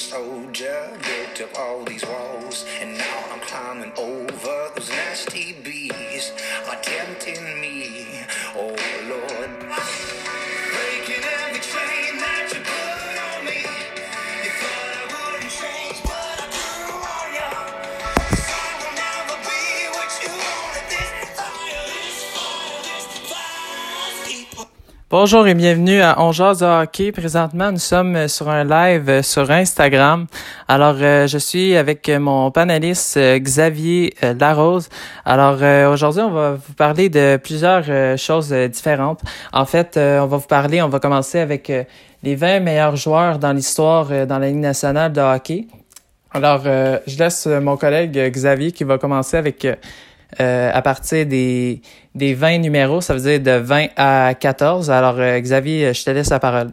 soldier, built up all these walls, and now I'm climbing over those nasty bees are tempting me. Bonjour et bienvenue à On de hockey. Présentement, nous sommes sur un live sur Instagram. Alors, euh, je suis avec mon panéliste euh, Xavier euh, Larose. Alors, euh, aujourd'hui, on va vous parler de plusieurs euh, choses euh, différentes. En fait, euh, on va vous parler, on va commencer avec euh, les 20 meilleurs joueurs dans l'histoire euh, dans la Ligue nationale de hockey. Alors, euh, je laisse euh, mon collègue euh, Xavier qui va commencer avec euh, euh, à partir des, des 20 numéros, ça veut dire de 20 à 14. Alors, euh, Xavier, je te laisse la parole.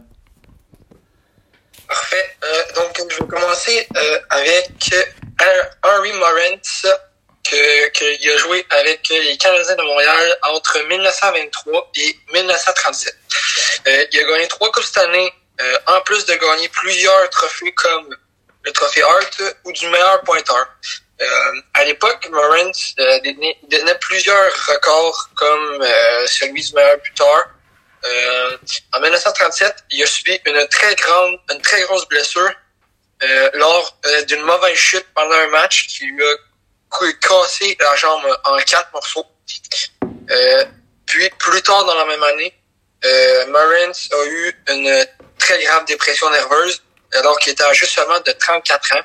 Parfait. Euh, donc, je vais commencer euh, avec euh, Henry Morantz, que, que il a joué avec les Canadiens de Montréal entre 1923 et 1937. Euh, il a gagné trois coupes cette année, euh, en plus de gagner plusieurs trophées comme le trophée Hart ou du meilleur pointeur. Euh, à l'époque, Morantz euh, détenait, plusieurs records comme euh, celui du meilleur buteur. Euh, en 1937, il a subi une très grande, une très grosse blessure euh, lors euh, d'une mauvaise chute pendant un match qui lui a cassé la jambe en quatre morceaux. Puis plus tard dans la même année, Morantz a eu une très grave dépression nerveuse alors qu'il était âgé seulement de 34 ans.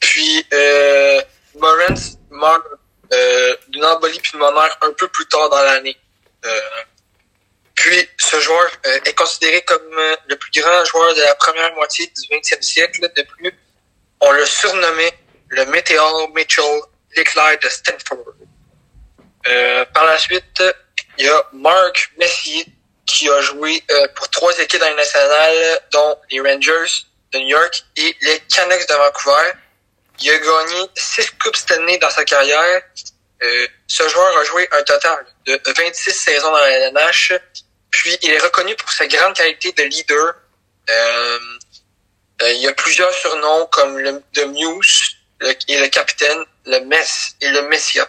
Puis euh, Morantz meurt euh, d'une embolie pulmonaire un peu plus tard dans l'année. Euh, puis, ce joueur euh, est considéré comme euh, le plus grand joueur de la première moitié du 20e siècle. De plus, on le surnommait le Météor Mitchell, l'éclair de Stanford. Euh, par la suite, il y a Mark Messier qui a joué pour trois équipes dans les nationales, dont les Rangers de New York et les Canucks de Vancouver. Il a gagné six coupes cette année dans sa carrière. Euh, ce joueur a joué un total de 26 saisons dans la LNH. Puis, il est reconnu pour sa grande qualité de leader. Euh, euh, il y a plusieurs surnoms comme le The Muse le, et le capitaine, le Mess et le Messia.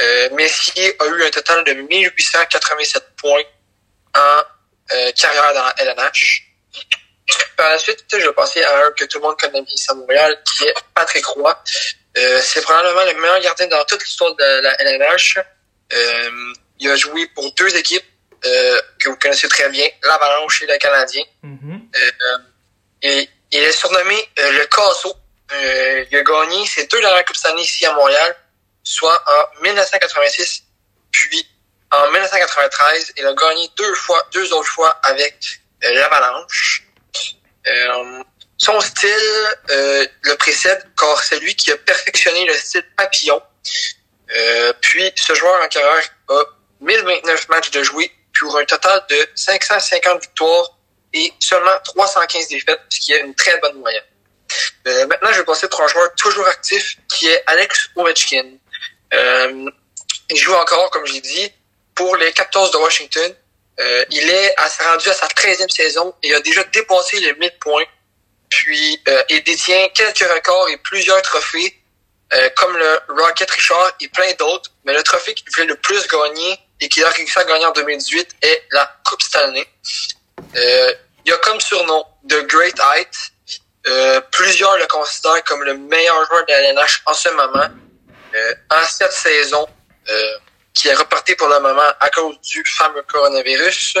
Euh, Messier a eu un total de 1887 points en euh, carrière dans la LNH. Par la suite, je vais passer à un que tout le monde connaît bien ici à Montréal, qui est Patrick Roy. Euh, c'est probablement le meilleur gardien dans toute l'histoire de la LNH. Euh, il a joué pour deux équipes euh, que vous connaissez très bien, l'Avalanche et le Canadien. Euh, et il est surnommé le Casso. Il a gagné ses deux dernières Coupes année ici à Montréal, soit en 1986 puis en 1993. Il a gagné deux fois, deux autres fois avec l'Avalanche. Euh, son style euh, le précède car c'est lui qui a perfectionné le style papillon. Euh, puis ce joueur en carrière a 1029 matchs de jouer pour un total de 550 victoires et seulement 315 défaites, ce qui est une très bonne moyenne. Euh, maintenant, je vais passer pour un joueur toujours actif qui est Alex Ovechkin. Euh, il joue encore, comme j'ai dit, pour les Capitals de Washington. Euh, il est à, rendu à sa 13e saison et a déjà dépassé les 1000 points. Puis, euh, il détient quelques records et plusieurs trophées, euh, comme le Rocket Richard et plein d'autres. Mais le trophée qu'il voulait le plus gagner et qu'il a réussi à gagner en 2018 est la Coupe Stanley. Euh, il a comme surnom The Great Height. Euh, plusieurs le considèrent comme le meilleur joueur de la LNH en ce moment. Euh, en cette saison, qui est reporté pour le moment à cause du fameux coronavirus.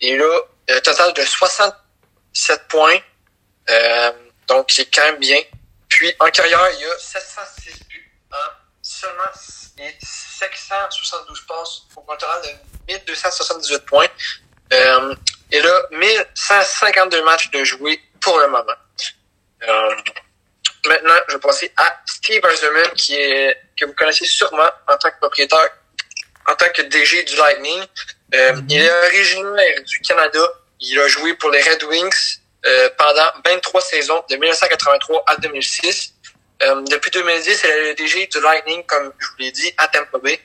Et là, un total de 67 points. Euh, donc, c'est quand même bien. Puis, en carrière, il y a 706 buts en seulement et 572 passes pour un total de 1278 points. Euh, et là, 1152 matchs de jouer pour le moment. Euh, maintenant, je vais passer à Steve Eiserman, qui est que vous connaissez sûrement en tant que propriétaire, en tant que DG du Lightning. Euh, Il est originaire du Canada. Il a joué pour les Red Wings euh, pendant 23 saisons, de 1983 à 2006. Euh, depuis 2010, il est le DG du Lightning, comme je vous l'ai dit, à Tampa Bay.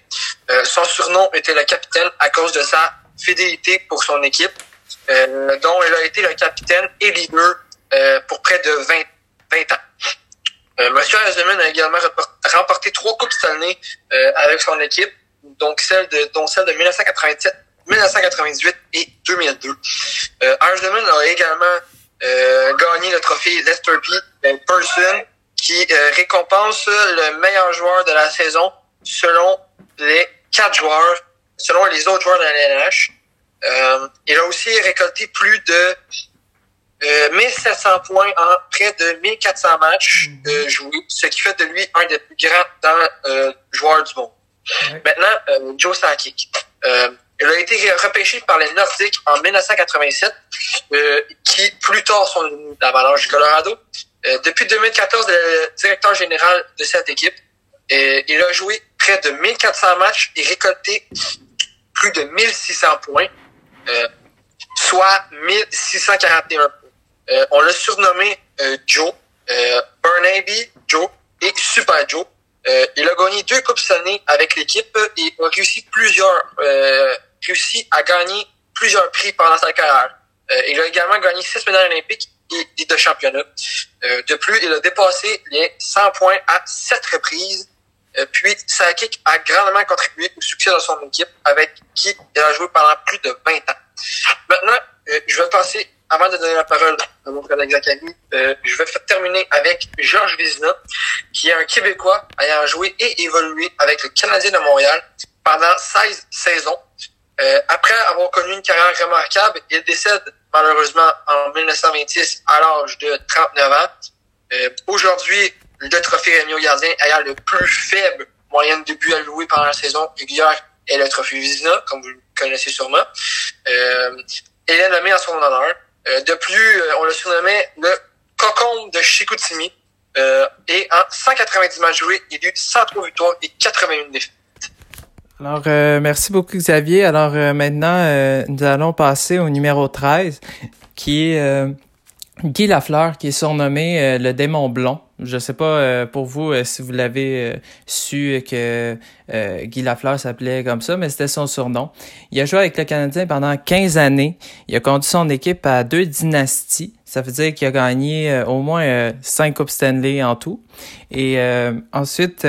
Euh, son surnom était le capitaine à cause de sa fidélité pour son équipe, euh, dont il a été le capitaine et leader pour près de 20, 20 ans. Euh, Monsieur Eisenman a également remporté trois coupes Stanley euh, avec son équipe, donc celle de, dont celle de 1987, 1998 et 2002. Euh, a également euh, gagné le trophée Lester B. Person, qui euh, récompense le meilleur joueur de la saison selon les quatre joueurs, selon les autres joueurs de la LNH. Euh, il a aussi récolté plus de 1700 euh, points en près de 1400 matchs mhm. euh, joués, ce qui fait de lui un des plus grands dans, euh, joueurs du monde. Maintenant, Joe Sakic. il a été repêché par les Nordiques en 1987, qui plus tard sont devenus l'Avalanche du Colorado. depuis 2014, le directeur général de cette équipe. il a joué près de 1400 matchs et récolté plus de 1600 points, soit 1641 points. Euh, on l'a surnommé euh, Joe, euh, Burnaby Joe et Super Joe. Euh, il a gagné deux coupes Stanley avec l'équipe et a réussi plusieurs, réussi à gagner plusieurs prix pendant sa carrière. il a également gagné six médailles olympiques et, de championnat. de plus, il a dépassé les 100 points à sept reprises. puis, sa kick a grandement contribué au succès de son équipe avec qui il a joué pendant plus de 20 ans. Maintenant, je vais passer avant de donner la parole à mon frère Zachary, euh, je vais terminer avec Georges Vizina, qui est un Québécois ayant joué et évolué avec le Canadien de Montréal pendant 16 saisons. Euh, après avoir connu une carrière remarquable, il décède malheureusement en 1926 à l'âge de 39 ans. Euh, Aujourd'hui, le trophée Rémi Gardien ayant le plus faible moyenne de but louer pendant la saison régulière est le trophée Vizina, comme vous le connaissez sûrement. Euh, Hélène le met en son honneur. Euh, de plus, euh, on le surnommait le cocon de Chicoutimi. Euh, et en 190 matchs joués, il a eu 103 victoires et 81 défaites. Alors, merci beaucoup Xavier. Alors maintenant, nous allons passer au numéro 13, qui est Guy Lafleur, qui est surnommé le démon blond. Je sais pas euh, pour vous euh, si vous l'avez euh, su que Guy Lafleur s'appelait comme ça, mais c'était son surnom. Il a joué avec le Canadien pendant 15 années. Il a conduit son équipe à deux dynasties. Ça veut dire qu'il a gagné au moins cinq Coupes Stanley en tout. Et ensuite,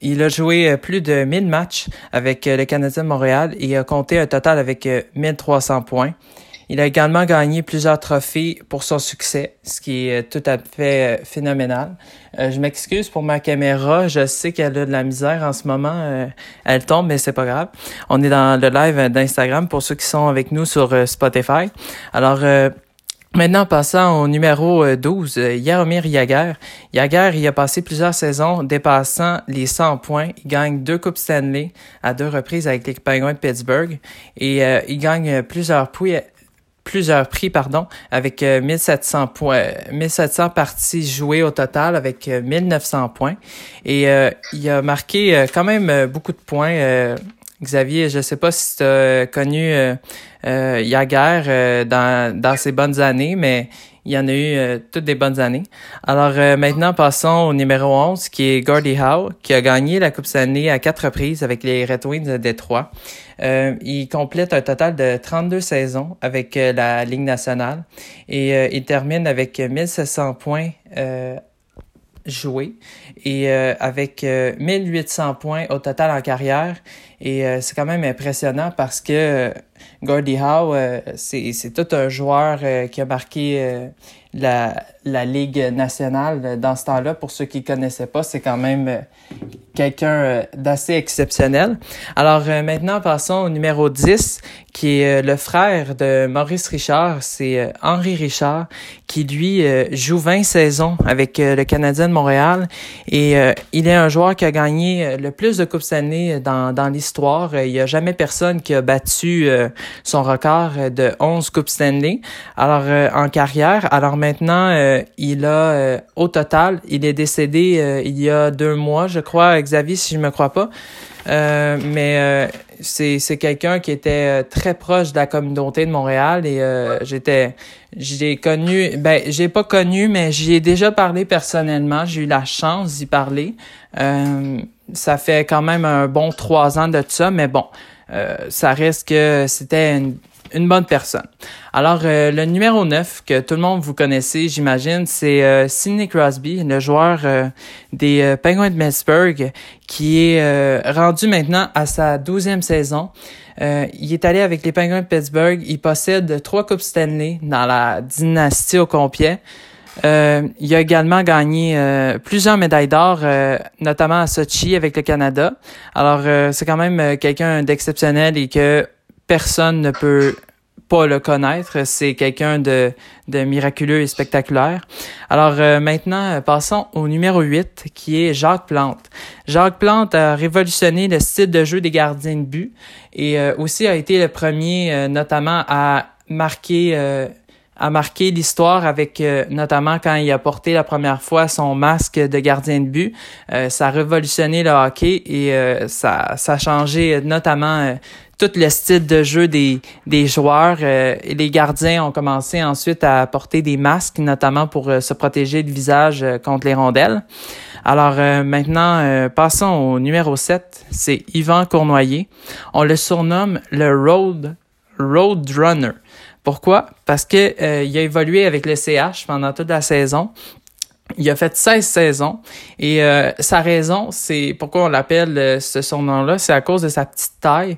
il a joué plus de 1000 matchs avec le Canadien de Montréal et il a compté un total avec 1300 points. Il a également gagné plusieurs trophées pour son succès, ce qui est tout à fait euh, phénoménal. Euh, je m'excuse pour ma caméra, je sais qu'elle a de la misère en ce moment, euh, elle tombe, mais c'est pas grave. On est dans le live d'Instagram pour ceux qui sont avec nous sur Spotify. Alors Maintenant, passant au numéro 12, Yaromir Yager. Yager, il a passé plusieurs saisons dépassant les 100 points. Il gagne deux Coupes Stanley à deux reprises avec les Penguins de Pittsburgh. Et il gagne plusieurs prix, plusieurs prix, pardon, avec 1700 euh, points, 1700 parties jouées au total avec 1900 euh, points. Et euh, il a marqué quand même beaucoup de points. Xavier, je sais pas si tu as connu euh, dans, dans ses bonnes années, mais il y en a eu toutes des bonnes années. Alors maintenant, passons au numéro 11, qui est Gordie Howe, qui a gagné la Coupe Stanley à quatre reprises avec les Red Wings de Détroit. Euh, il complète un total de 32 saisons avec euh, la Ligue nationale et euh, il termine avec 1700 points joués et avec 1800 points au total en carrière. Et c'est quand même impressionnant parce que Gordie Howe, c'est tout un joueur qui a marqué la, la Ligue nationale dans ce temps-là. Pour ceux qui ne connaissaient pas, c'est quand même quelqu'un euh, d'assez exceptionnel. Alors euh, maintenant, passons au numéro 10, qui est euh, le frère de Maurice Richard, c'est Henri Richard, qui lui joue 20 saisons avec le Canadien de Montréal. Et il est un joueur qui a gagné le plus de Coupes Stanley dans, dans l'histoire. Il n'y a jamais personne qui a battu son record de 11 Coupes Stanley alors, en carrière. Alors maintenant, il a, au total, il est décédé il y a deux mois, je crois, Xavier, si je me crois pas. Euh, mais euh, c'est c'est quelqu'un qui était euh, très proche de la communauté de Montréal et j'étais j'ai connu ben j'ai pas connu mais j'y ai déjà parlé personnellement. J'ai eu la chance d'y parler. Ça fait quand même un bon trois ans de ça mais bon ça reste que c'était une une bonne personne. Alors, le numéro 9, que tout le monde vous connaissez, j'imagine, c'est Sidney Crosby, le joueur des Penguins de Pittsburgh, qui est rendu maintenant à sa douzième saison. il est allé avec les Penguins de Pittsburgh. Il possède trois Coupes Stanley dans la dynastie au complet. Euh, il a également gagné euh, plusieurs médailles d'or, euh, notamment à Sochi avec le Canada. Alors, c'est quand même quelqu'un d'exceptionnel et que personne ne peut pas le connaître. C'est quelqu'un de, de miraculeux et spectaculaire. Alors maintenant, passons au numéro 8, qui est Jacques Plante. Jacques Plante a révolutionné le style de jeu des gardiens de but et aussi a été le premier, notamment, à marquer a marqué l'histoire avec euh, notamment quand il a porté la première fois son masque de gardien de but. Euh, ça a révolutionné le hockey et euh, ça, a changé notamment tout le style de jeu des, des joueurs. et les gardiens ont commencé ensuite à porter des masques, notamment pour se protéger le visage contre les rondelles. Alors maintenant, passons au numéro 7, c'est Yvan Cournoyer. On le surnomme le Road, Road Runner. Pourquoi? Parce que euh, il a évolué avec le CH pendant toute la saison. Il a fait 16 saisons et euh, sa raison, c'est pourquoi on l'appelle euh, ce son nom-là, c'est à cause de sa petite taille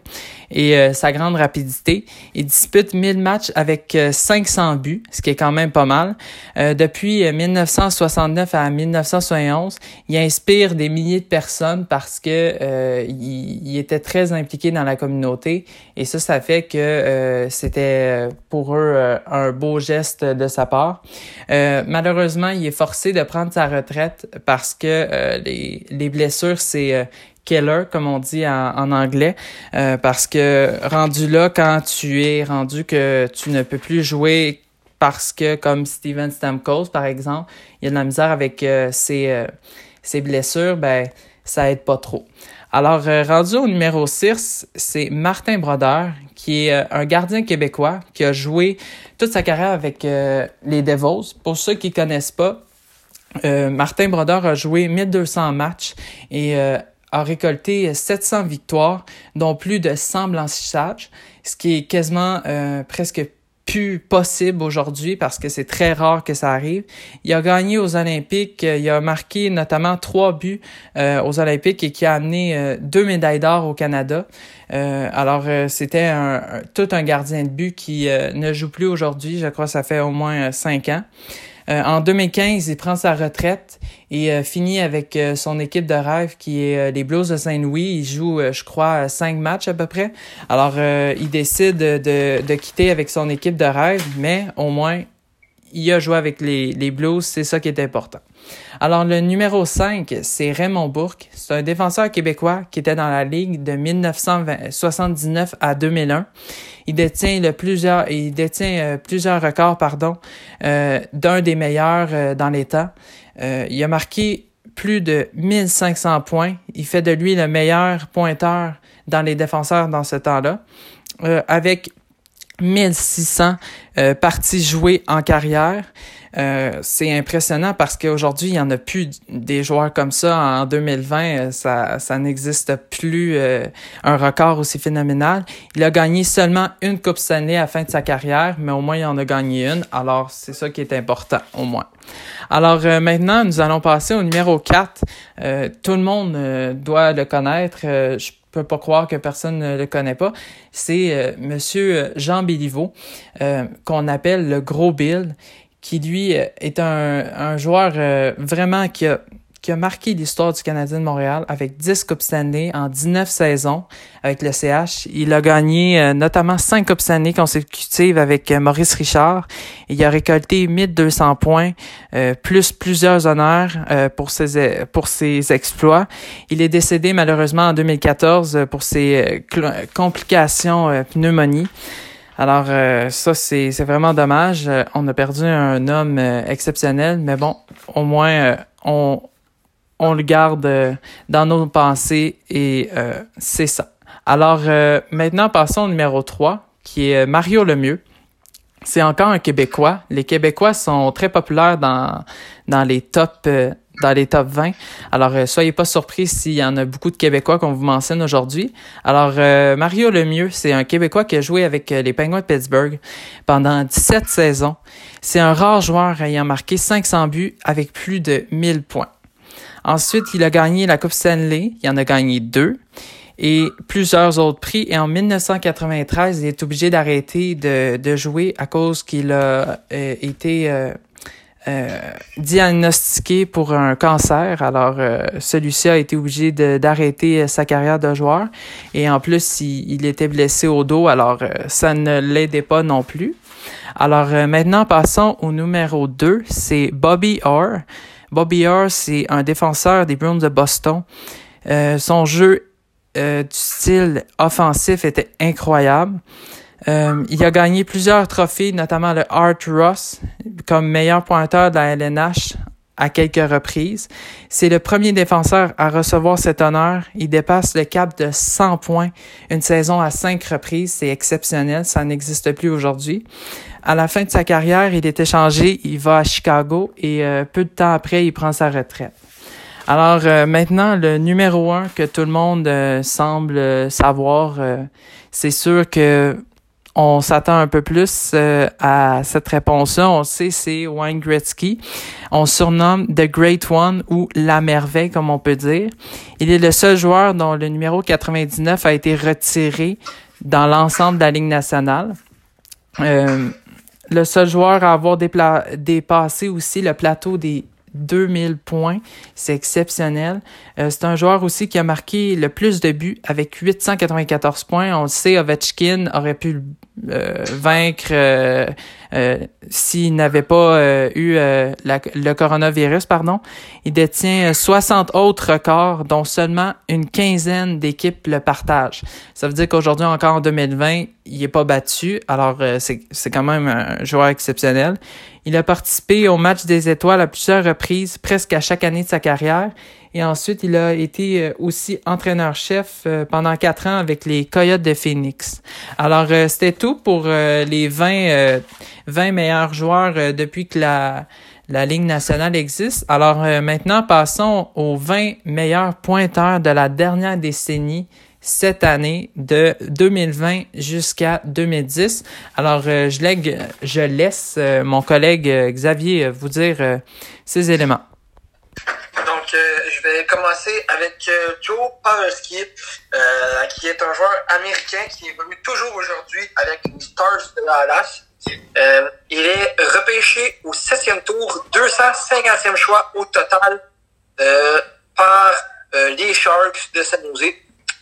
et euh, sa grande rapidité. Il dispute 1000 matchs avec 500 buts, ce qui est quand même pas mal. depuis 1969 à 1971, il inspire des milliers de personnes parce que il, il, était très impliqué dans la communauté et ça, ça fait que c'était pour eux un beau geste de sa part. malheureusement, il est forcé de prendre sa retraite parce que euh, les, les blessures, c'est euh, Keller, comme on dit en, anglais, euh, parce que rendu là, quand tu es rendu que tu ne peux plus jouer parce que, comme Steven Stamkos, par exemple, il a de la misère avec ses, ses blessures, ben ça aide pas trop. Alors, rendu au numéro 6, c'est Martin Brodeur, qui est un gardien québécois qui a joué toute sa carrière avec les Devils. Pour ceux qui connaissent pas, euh, Martin Brodeur a joué 1200 matchs et euh, a récolté 700 victoires, dont plus de 100 blanchissages, ce qui est quasiment euh, presque plus possible aujourd'hui parce que c'est très rare que ça arrive. Il a gagné aux Olympiques, il a marqué notamment trois buts aux Olympiques et qui a amené deux médailles d'or au Canada. alors c'était un, tout un gardien de but qui ne joue plus aujourd'hui, je crois que ça fait au moins cinq ans. Euh, en 2015, il prend sa retraite et euh, finit avec euh, son équipe de rêve qui est les Blues de Saint-Louis. Il joue, je crois, cinq matchs à peu près. Alors, il décide de, de quitter avec son équipe de rêve, mais au moins, il a joué avec les, les Blues, c'est ça qui est important. Alors, le numéro 5, c'est Raymond Bourque. C'est un défenseur québécois qui était dans la Ligue de 1979 à 2001. Il détient, le plusieurs, il détient euh, plusieurs records pardon, euh, d'un des meilleurs euh, dans l'État. il a marqué plus de 1500 points. Il fait de lui le meilleur pointeur dans les défenseurs dans ce temps-là. avec 1600 euh, parties jouées en carrière. Euh, c'est impressionnant parce qu'aujourd'hui, il n'y en a plus des joueurs comme ça. En 2020, euh, ça, ça n'existe plus un record aussi phénoménal. Il a gagné seulement une Coupe Stanley à la fin de sa carrière, mais au moins, il en a gagné une. Alors, c'est ça qui est important, au moins. Alors, maintenant, nous allons passer au numéro 4. tout le monde doit le connaître. Peux pas croire que personne ne le connaît pas. C'est euh, Monsieur Jean Béliveau, euh, qu'on appelle le Gros Bill, qui lui euh, est un, un joueur vraiment qui a qui a marqué l'histoire du Canadien de Montréal avec 10 Coupes Stanley en 19 saisons avec le CH. Il a gagné euh, notamment 5 Coupes Stanley consécutives avec euh, Maurice Richard. Il a récolté 1200 points, euh, plus plusieurs honneurs pour, ses, pour ses exploits. Il est décédé malheureusement en 2014 pour ses complications pneumonie. Alors ça c'est vraiment dommage. on a perdu un homme exceptionnel, mais bon, au moins on on le garde euh, dans nos pensées et euh, c'est ça. Alors euh, maintenant, passons au numéro 3, qui est Mario Lemieux. C'est encore un Québécois. Les Québécois sont très populaires dans, dans les top dans les top 20. Alors, euh, soyez pas surpris s'il y en a beaucoup de Québécois qu'on vous mentionne aujourd'hui. Alors, Mario Lemieux, c'est un Québécois qui a joué avec les Penguins de Pittsburgh pendant 17 saisons. C'est un rare joueur ayant marqué 500 buts avec plus de 1000 points. Ensuite, il a gagné la Coupe Stanley. Il en a gagné deux et plusieurs autres prix. Et en 1993, il est obligé d'arrêter de, de, jouer à cause qu'il a euh, été euh, euh, diagnostiqué pour un cancer. Alors, celui-ci a été obligé d'arrêter sa carrière de joueur. Et en plus, il, il était blessé au dos, alors ça ne l'aidait pas non plus. Alors, maintenant, passons au numéro 2, c'est Bobby Orr. Bobby Orr, c'est un défenseur des Bruins de Boston. son jeu euh, du style offensif était incroyable. Euh, il a gagné plusieurs trophées, notamment le Art Ross comme meilleur pointeur de la LNH à quelques reprises. C'est le premier défenseur à recevoir cet honneur. Il dépasse le cap de 100 points, une saison à cinq reprises. C'est exceptionnel, ça n'existe plus aujourd'hui. À la fin de sa carrière, il est échangé, il va à Chicago et euh, peu de temps après, il prend sa retraite. Alors euh, maintenant, le numéro un que tout le monde euh, semble savoir, c'est sûr que on s'attend un peu plus à cette réponse-là. On sait c'est Wayne Gretzky. On surnomme The Great One ou La Merveille, comme on peut dire. Il est le seul joueur dont le numéro 99 a été retiré dans l'ensemble de la Ligue nationale. le seul joueur à avoir dépassé aussi le plateau des 2000 points. C'est exceptionnel. Euh, c'est un joueur aussi qui a marqué le plus de buts avec 894 points. On le sait, Ovechkin aurait pu euh, vaincre euh, euh, s'il n'avait pas eu le coronavirus. Pardon. Il détient 60 autres records, dont seulement une quinzaine d'équipes le partagent. Ça veut dire qu'aujourd'hui, encore en 2020, il n'est pas battu. Alors, c'est quand même un joueur exceptionnel. Il a participé au match des étoiles à plusieurs reprises, presque à chaque année de sa carrière. Et ensuite, il a été euh, aussi entraîneur-chef euh, pendant quatre ans avec les Coyotes de Phoenix. Alors, euh, c'était tout pour les 20, 20 meilleurs joueurs depuis que la, la Ligue nationale existe. Alors maintenant, passons aux 20 meilleurs pointeurs de la dernière décennie cette année de 2020 jusqu'à 2010. Alors, je, lègue, je laisse mon collègue Xavier vous dire ces éléments commencer avec euh, Joe Pavelski, euh, qui est un joueur américain qui évolue toujours aujourd'hui avec les Stars de Dallas. Euh, il est repêché au septième tour, 250e choix au total par les Sharks de San Jose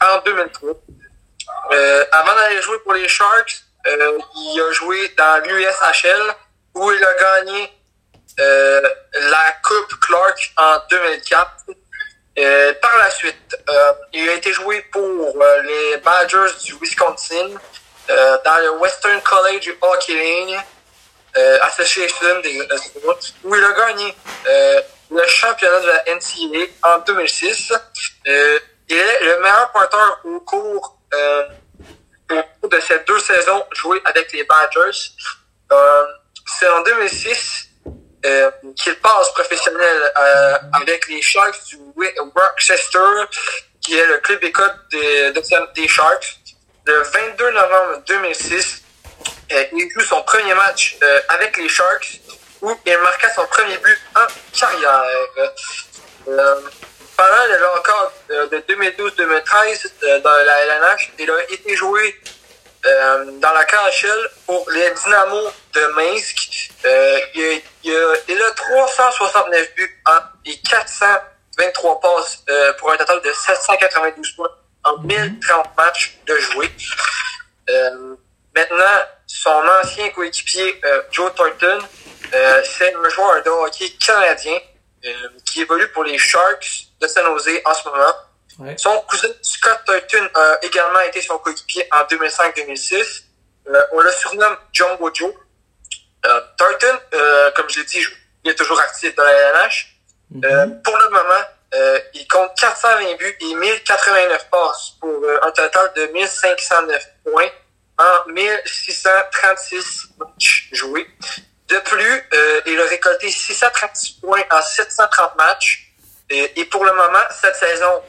en 2003. avant d'aller jouer pour les Sharks, il a joué dans l'USHL où il a gagné la Coupe Clark en 2004. Euh, par la suite, euh, il a été joué pour les Badgers du Wisconsin dans le Western College Hockey League Association des où il a gagné le championnat de la NCAA en 2006. il est le meilleur pointeur au cours, de ces deux saisons jouées avec les Badgers. C'est en 2006 euh, qu'il passe professionnel euh, avec les Sharks du Rochester, qui est le club école des, des Sharks. Le 22 novembre 2006, euh, il joue son premier match euh, avec les Sharks où il marqua son premier but en carrière. Euh, pendant le record de 2012-2013 dans la LNH, il a été joué euh, dans la KHL pour les Dynamo de Minsk. Euh, il, il, a, il, a, 369 buts et 423 passes euh, pour un total de 792 points en 1030 mhm. matchs de jouer. Euh, maintenant, son ancien coéquipier Joe Thornton, c'est un joueur de hockey canadien qui évolue pour les Sharks de San Jose en ce moment. Son cousin Scott Thornton a également été son coéquipier en 2005-2006. Euh, on le surnomme Jumbo Joe. Euh, Thornton, euh, comme je l'ai dit, il est toujours actif dans la LNH. Mhm. Euh, pour le moment, euh, il compte 420 buts et 1089 passes pour un total de 1509 points en 1636 matchs joués. De plus, il a récolté noté 636 points en 730 matchs. Et, pour le moment, cette saison,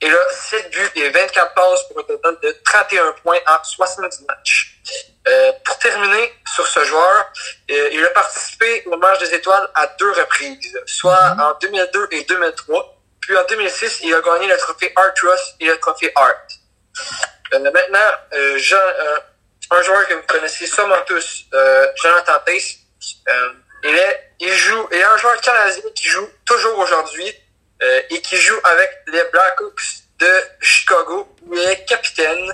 il a 7 buts et 24 passes pour un total de 31 points en 70 matchs. Euh, pour terminer sur ce joueur, euh, il a participé au match des étoiles à deux reprises, soit mhm. en 2002 et 2003. Puis en 2006, il a gagné le trophée Art Trust et le trophée Art. Euh, maintenant, Jean, un joueur que vous connaissez sûrement tous, Jonathan Pace, il est, il joue, il est un joueur canadien qui joue toujours aujourd'hui et qui joue avec les Blackhawks de Chicago, il est capitaine.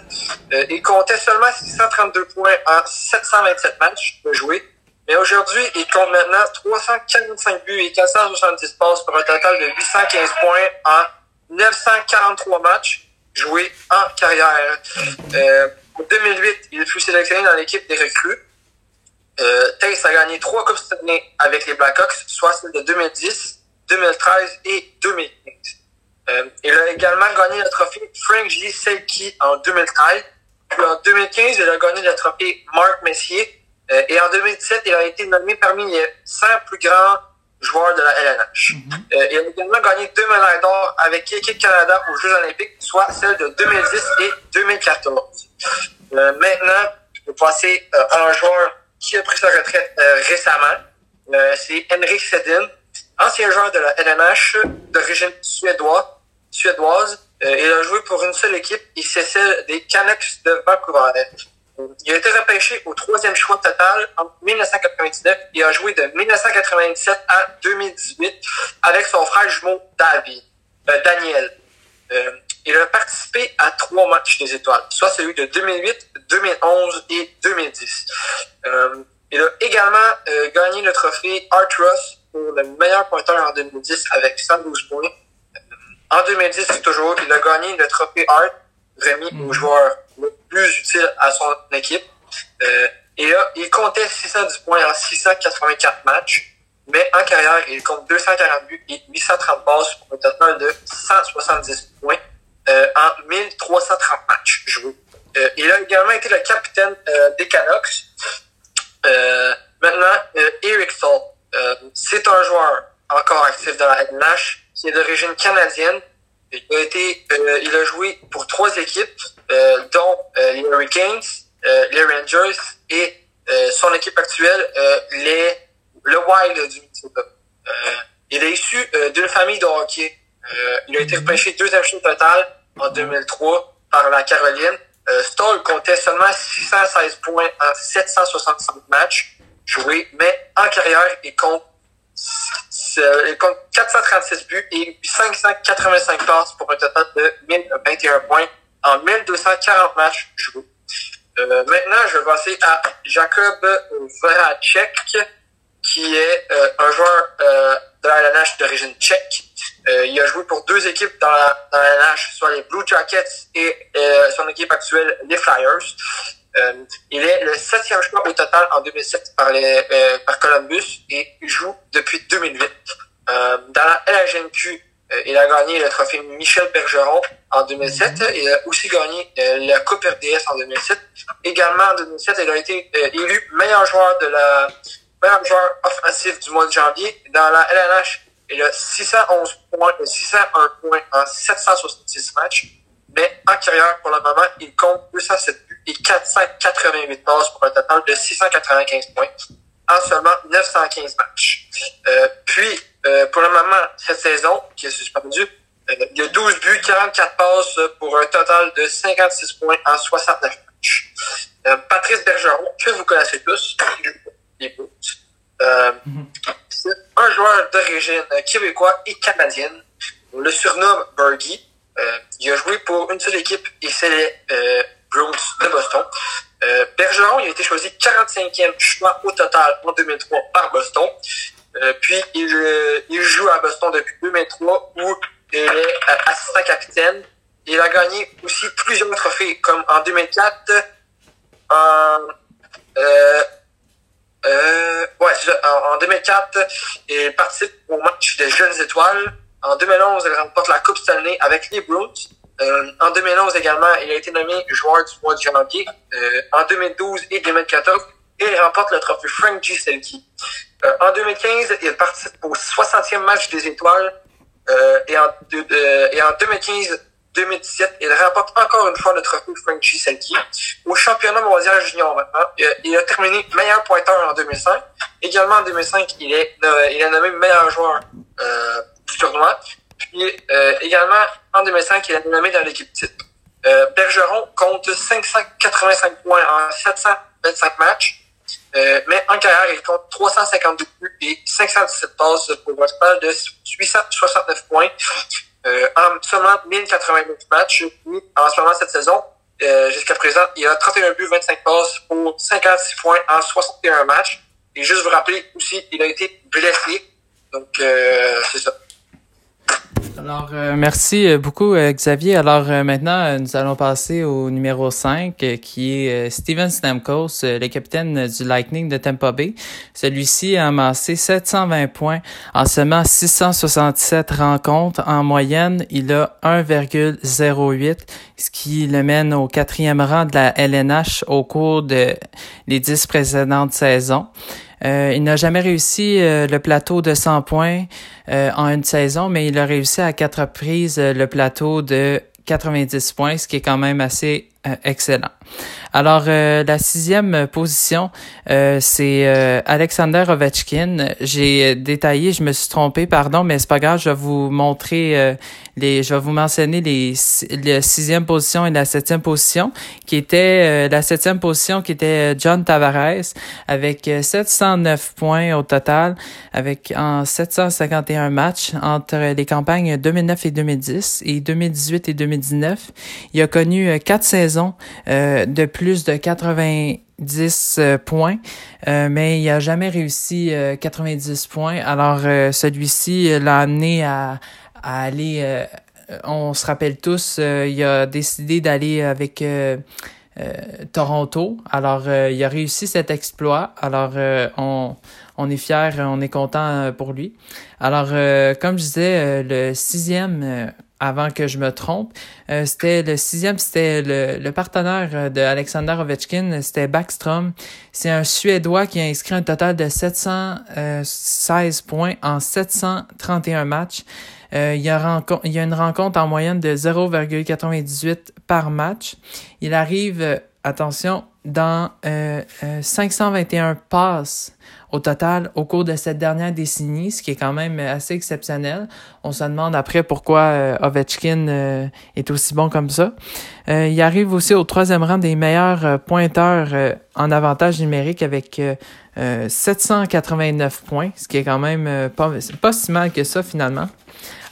Euh, il comptait seulement 632 points en 727 matchs jouer. Mais aujourd'hui, il compte maintenant 345 buts et 470 passes pour un total de 815 points en 943 matchs joués en carrière. Euh, en 2008, il fut sélectionné dans l'équipe des recrues. Euh, a gagné trois Coupes Stanley avec les Blackhawks, soit celle de 2010, 2013 et 2015. Euh, il a également gagné le trophée Frank J. Selke en 2013. Puis en 2015, il a gagné le trophée Marc Messier. Euh, et en 2017, il a été nommé parmi les 100 plus grands joueurs de la LNH. Mhm. euh, il a également gagné deux médailles d'or avec l'équipe Canada aux Jeux olympiques, soit celles de 2010 et 2014. Euh, maintenant, je vais passer à un joueur qui a pris sa retraite récemment. C'est Henrik Sedin ancien joueur de la LNH d'origine suédoise. Suédoise. Euh, il a joué pour une seule équipe et c'est celle des Canucks de Vancouver. Il a été repêché au troisième choix total en 1999 et a joué de 1997 à 2018 avec son frère jumeau David, euh, Daniel. Euh, il a participé à trois matchs des étoiles, soit celui de 2008, 2011 et 2010. il a également gagné le trophée Art Ross pour le meilleur pointeur en 2010 avec 112 points. En 2010, toujours, il a gagné le trophée Hart, remis au mhm. joueur le plus utile à son équipe. Euh, et là, il comptait 610 points en 684 matchs. Mais en carrière, il compte 240 buts et 830 passes pour un total de 170 points euh, en 1330 matchs joués. Euh, il a également été le capitaine euh, des Canucks. Euh, maintenant, Eric Saul. Euh, c'est un joueur encore actif dans la NH qui est d'origine canadienne. Il a été, euh, il a joué pour trois équipes, euh, dont les Hurricanes, les Rangers et son équipe actuelle, les le Wild du Minnesota. il est issu d'une famille de hockey. il a été repêché deuxième choix total en 2003 par la Caroline. Stoll comptait seulement 616 points en 765 matchs joué, mais en carrière, il compte, il compte 436 buts et 585 passes pour un total de 1021 points en 1240 matchs joués. Euh, maintenant, je vais passer à Jacob Voracek, qui est euh, un joueur euh, de la LNH d'origine tchèque. Euh, il a joué pour deux équipes dans la, dans la LNH, soit les Blue Jackets et son équipe actuelle, les Flyers. Euh, il est le septième choix au total en 2007 par, les, euh, par Columbus et joue depuis 2008. Euh, dans la LHNQ, il a gagné le trophée Michel Bergeron en 2007. Mhm. Il a aussi gagné la Coupe RDS en 2007. Également en 2007, il a été élu meilleur joueur de la meilleur joueur offensif du mois de janvier. Dans la LNH, il a 611 points, 601 points en 766 matchs. Mais en carrière, pour le moment, il compte 207 buts et 488 passes pour un total de 695 points en seulement 915 matchs. Euh, puis, euh, pour le moment, cette saison, qui est suspendue, euh, il y a 12 buts, 44 passes pour un total de 56 points en 69 matchs. Patrice Bergeron, que vous connaissez tous, les c'est un joueur d'origine québécois et canadienne. On le surnomme Bergie. Il a joué pour une seule équipe et c'est les euh, Bruins de Boston. Euh, Bergeron, il a été choisi 45e choix au total en 2003 par Boston. Euh, puis il, il joue à Boston depuis 2003 où il est assistant capitaine. Il a gagné aussi plusieurs trophées comme en 2004 en euh, euh, ouais, en 2004, il participe au match des Jeunes Étoiles en 2011, il remporte la Coupe Stanley avec les Bruins. Euh, en 2011 également, il a été nommé joueur du mois de janvier. Euh, en 2012 et 2014, il remporte le trophée Frank G. Selke. en 2015, il participe au 60e match des étoiles. et, en, et en 2015, 2017, il remporte encore une fois le trophée Frank G. Selke. Au championnat mondial junior maintenant, il a terminé meilleur pointeur en 2005. Également en 2005, il est, il est nommé meilleur joueur euh, du tournoi. Puis euh, également en 2005, il est nommé dans l'équipe type. Euh, Bergeron compte 585 points en 725 matchs. Euh, mais en carrière, il compte 352 buts et 517 passes pour un total de 869 points euh, en seulement 1089 matchs. en ce moment, cette saison, euh, jusqu'à présent, il a 31 buts, 25 passes pour 56 points en 61 matchs. Et juste vous rappeler aussi, il a été blessé. Donc, euh, c'est ça. Alors, euh, merci euh, beaucoup, euh, Xavier. Alors, maintenant, nous allons passer au numéro 5, qui est Steven Stamkos, le capitaine du Lightning de Tampa Bay. Celui-ci a amassé 720 points en seulement 667 rencontres. En moyenne, il a 1,08, ce qui le mène au quatrième rang de la LNH au cours de les dix précédentes saisons. Euh, il n'a jamais réussi euh, le plateau de 100 points euh, en une saison, mais il a réussi à quatre reprises le plateau de 90 points, ce qui est quand même assez excellent. Alors, la sixième position, c'est Alexander Ovechkin. J'ai détaillé, je me suis trompé, pardon, mais c'est pas grave, je vais vous montrer les, je vais vous mentionner les, la sixième position et la septième position, qui était euh, la septième position qui était euh, John Tavares avec 709 euh, points au total, avec en 751 matchs entre les campagnes 2009 et 2010 et 2018 et 2019. Il a connu quatre saisons de plus de 90 points, mais il a jamais réussi 90 points. Alors celui-ci l'a amené à, aller. Euh, on se rappelle tous, euh, il a décidé d'aller avec euh, Toronto. Alors, il a réussi cet exploit. Alors, on, on est fiers, on est content pour lui. Alors, comme je disais, le sixième avant que je me trompe. c'était le sixième, c'était le, le, partenaire de Alexander Ovechkin, c'était Backstrom. C'est un Suédois qui a inscrit un total de 716 points en 731 matchs. Euh, il, y a il y a une rencontre en moyenne de 0,98 par match. Il arrive, euh, attention, dans euh, 521 euh, passes au total au cours de cette dernière décennie, ce qui est quand même assez exceptionnel. On se demande après pourquoi Ovechkin est aussi bon comme ça. il arrive aussi au troisième rang des meilleurs pointeurs en avantage numérique avec 789 points, ce qui est quand même pas, pas si mal que ça finalement.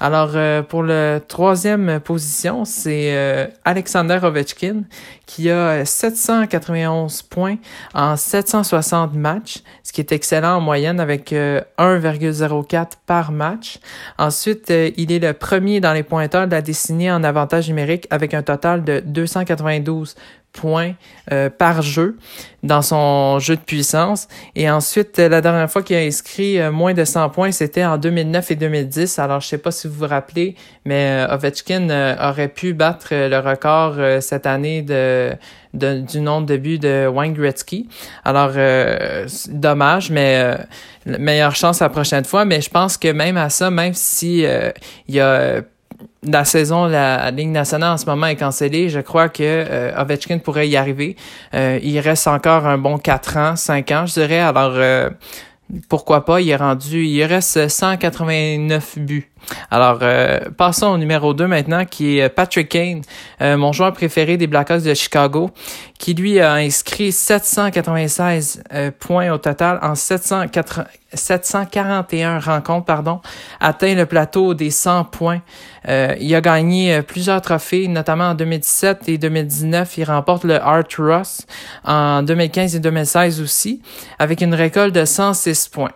Alors, euh, pour la troisième position, c'est euh, Alexander Ovechkin qui a 791 points en 760 matchs, ce qui est excellent en moyenne avec 1,04 euh, par match. Ensuite, il est le premier dans les pointeurs de la décennie en avantage numérique avec un total de 292 points euh, par jeu dans son jeu de puissance. Et ensuite, euh, la dernière fois qu'il a inscrit euh, moins de 100 points, c'était en 2009 et 2010. Alors, je sais pas si vous vous rappelez, mais Ovechkin aurait pu battre le record cette année de, du nombre de buts de Wayne Gretzky. Alors, dommage, mais meilleure chance la prochaine fois. Mais je pense que même à ça, même si il y a la saison, la Ligue nationale en ce moment est cancellée. Je crois que euh, Ovechkin pourrait y arriver. Euh, il reste encore un bon 4 ans, 5 ans, je dirais. Alors, euh, pourquoi pas, il est rendu, il reste 189 buts. Alors, euh, passons au numéro 2 maintenant, qui est Patrick Kane, euh, mon joueur préféré des Blackhawks de Chicago, qui lui a inscrit 796 euh, points au total en 741 rencontres, pardon, atteint le plateau des 100 points. il a gagné plusieurs trophées, notamment en 2017 et 2019. Il remporte le Art Ross en 2015 et 2016 aussi, avec une récolte de 106 points.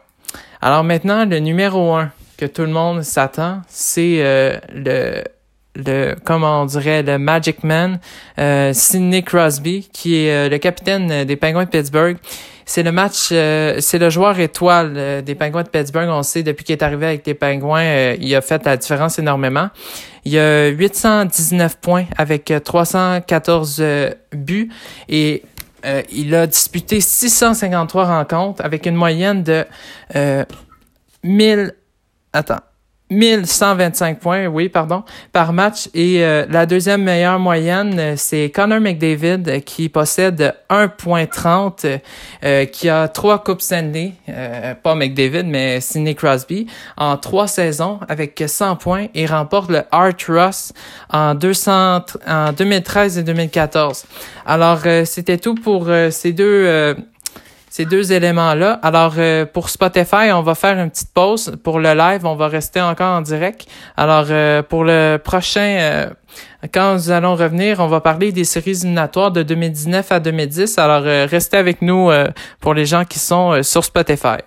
Alors maintenant, le numéro 1 que tout le monde s'attend, c'est euh, le le comment on dirait le Magic Man euh, Sidney Crosby qui est euh, le capitaine des Penguins de Pittsburgh. C'est le match c'est le joueur étoile des Penguins de Pittsburgh, on sait depuis qu'il est arrivé avec les Penguins, il a fait la différence énormément. Il a 819 points avec 314 buts et il a disputé 653 rencontres avec une moyenne de 1000... Attends. 1125 points, oui, pardon, par match. Et euh, la deuxième meilleure moyenne, euh, c'est Connor McDavid euh, qui possède 1.30, euh, qui a trois coupes Stanley, pas McDavid, mais Sidney Crosby, en trois saisons avec 100 points et remporte le Art Ross en, 200, en 2013 et 2014. Alors, c'était tout pour ces deux ces deux éléments-là. Alors, euh, pour Spotify, on va faire une petite pause. Pour le live, on va rester encore en direct. Alors, euh, pour le prochain, euh, quand nous allons revenir, on va parler des séries éliminatoires de 2019 à 2010. Alors, restez avec nous pour les gens qui sont sur Spotify.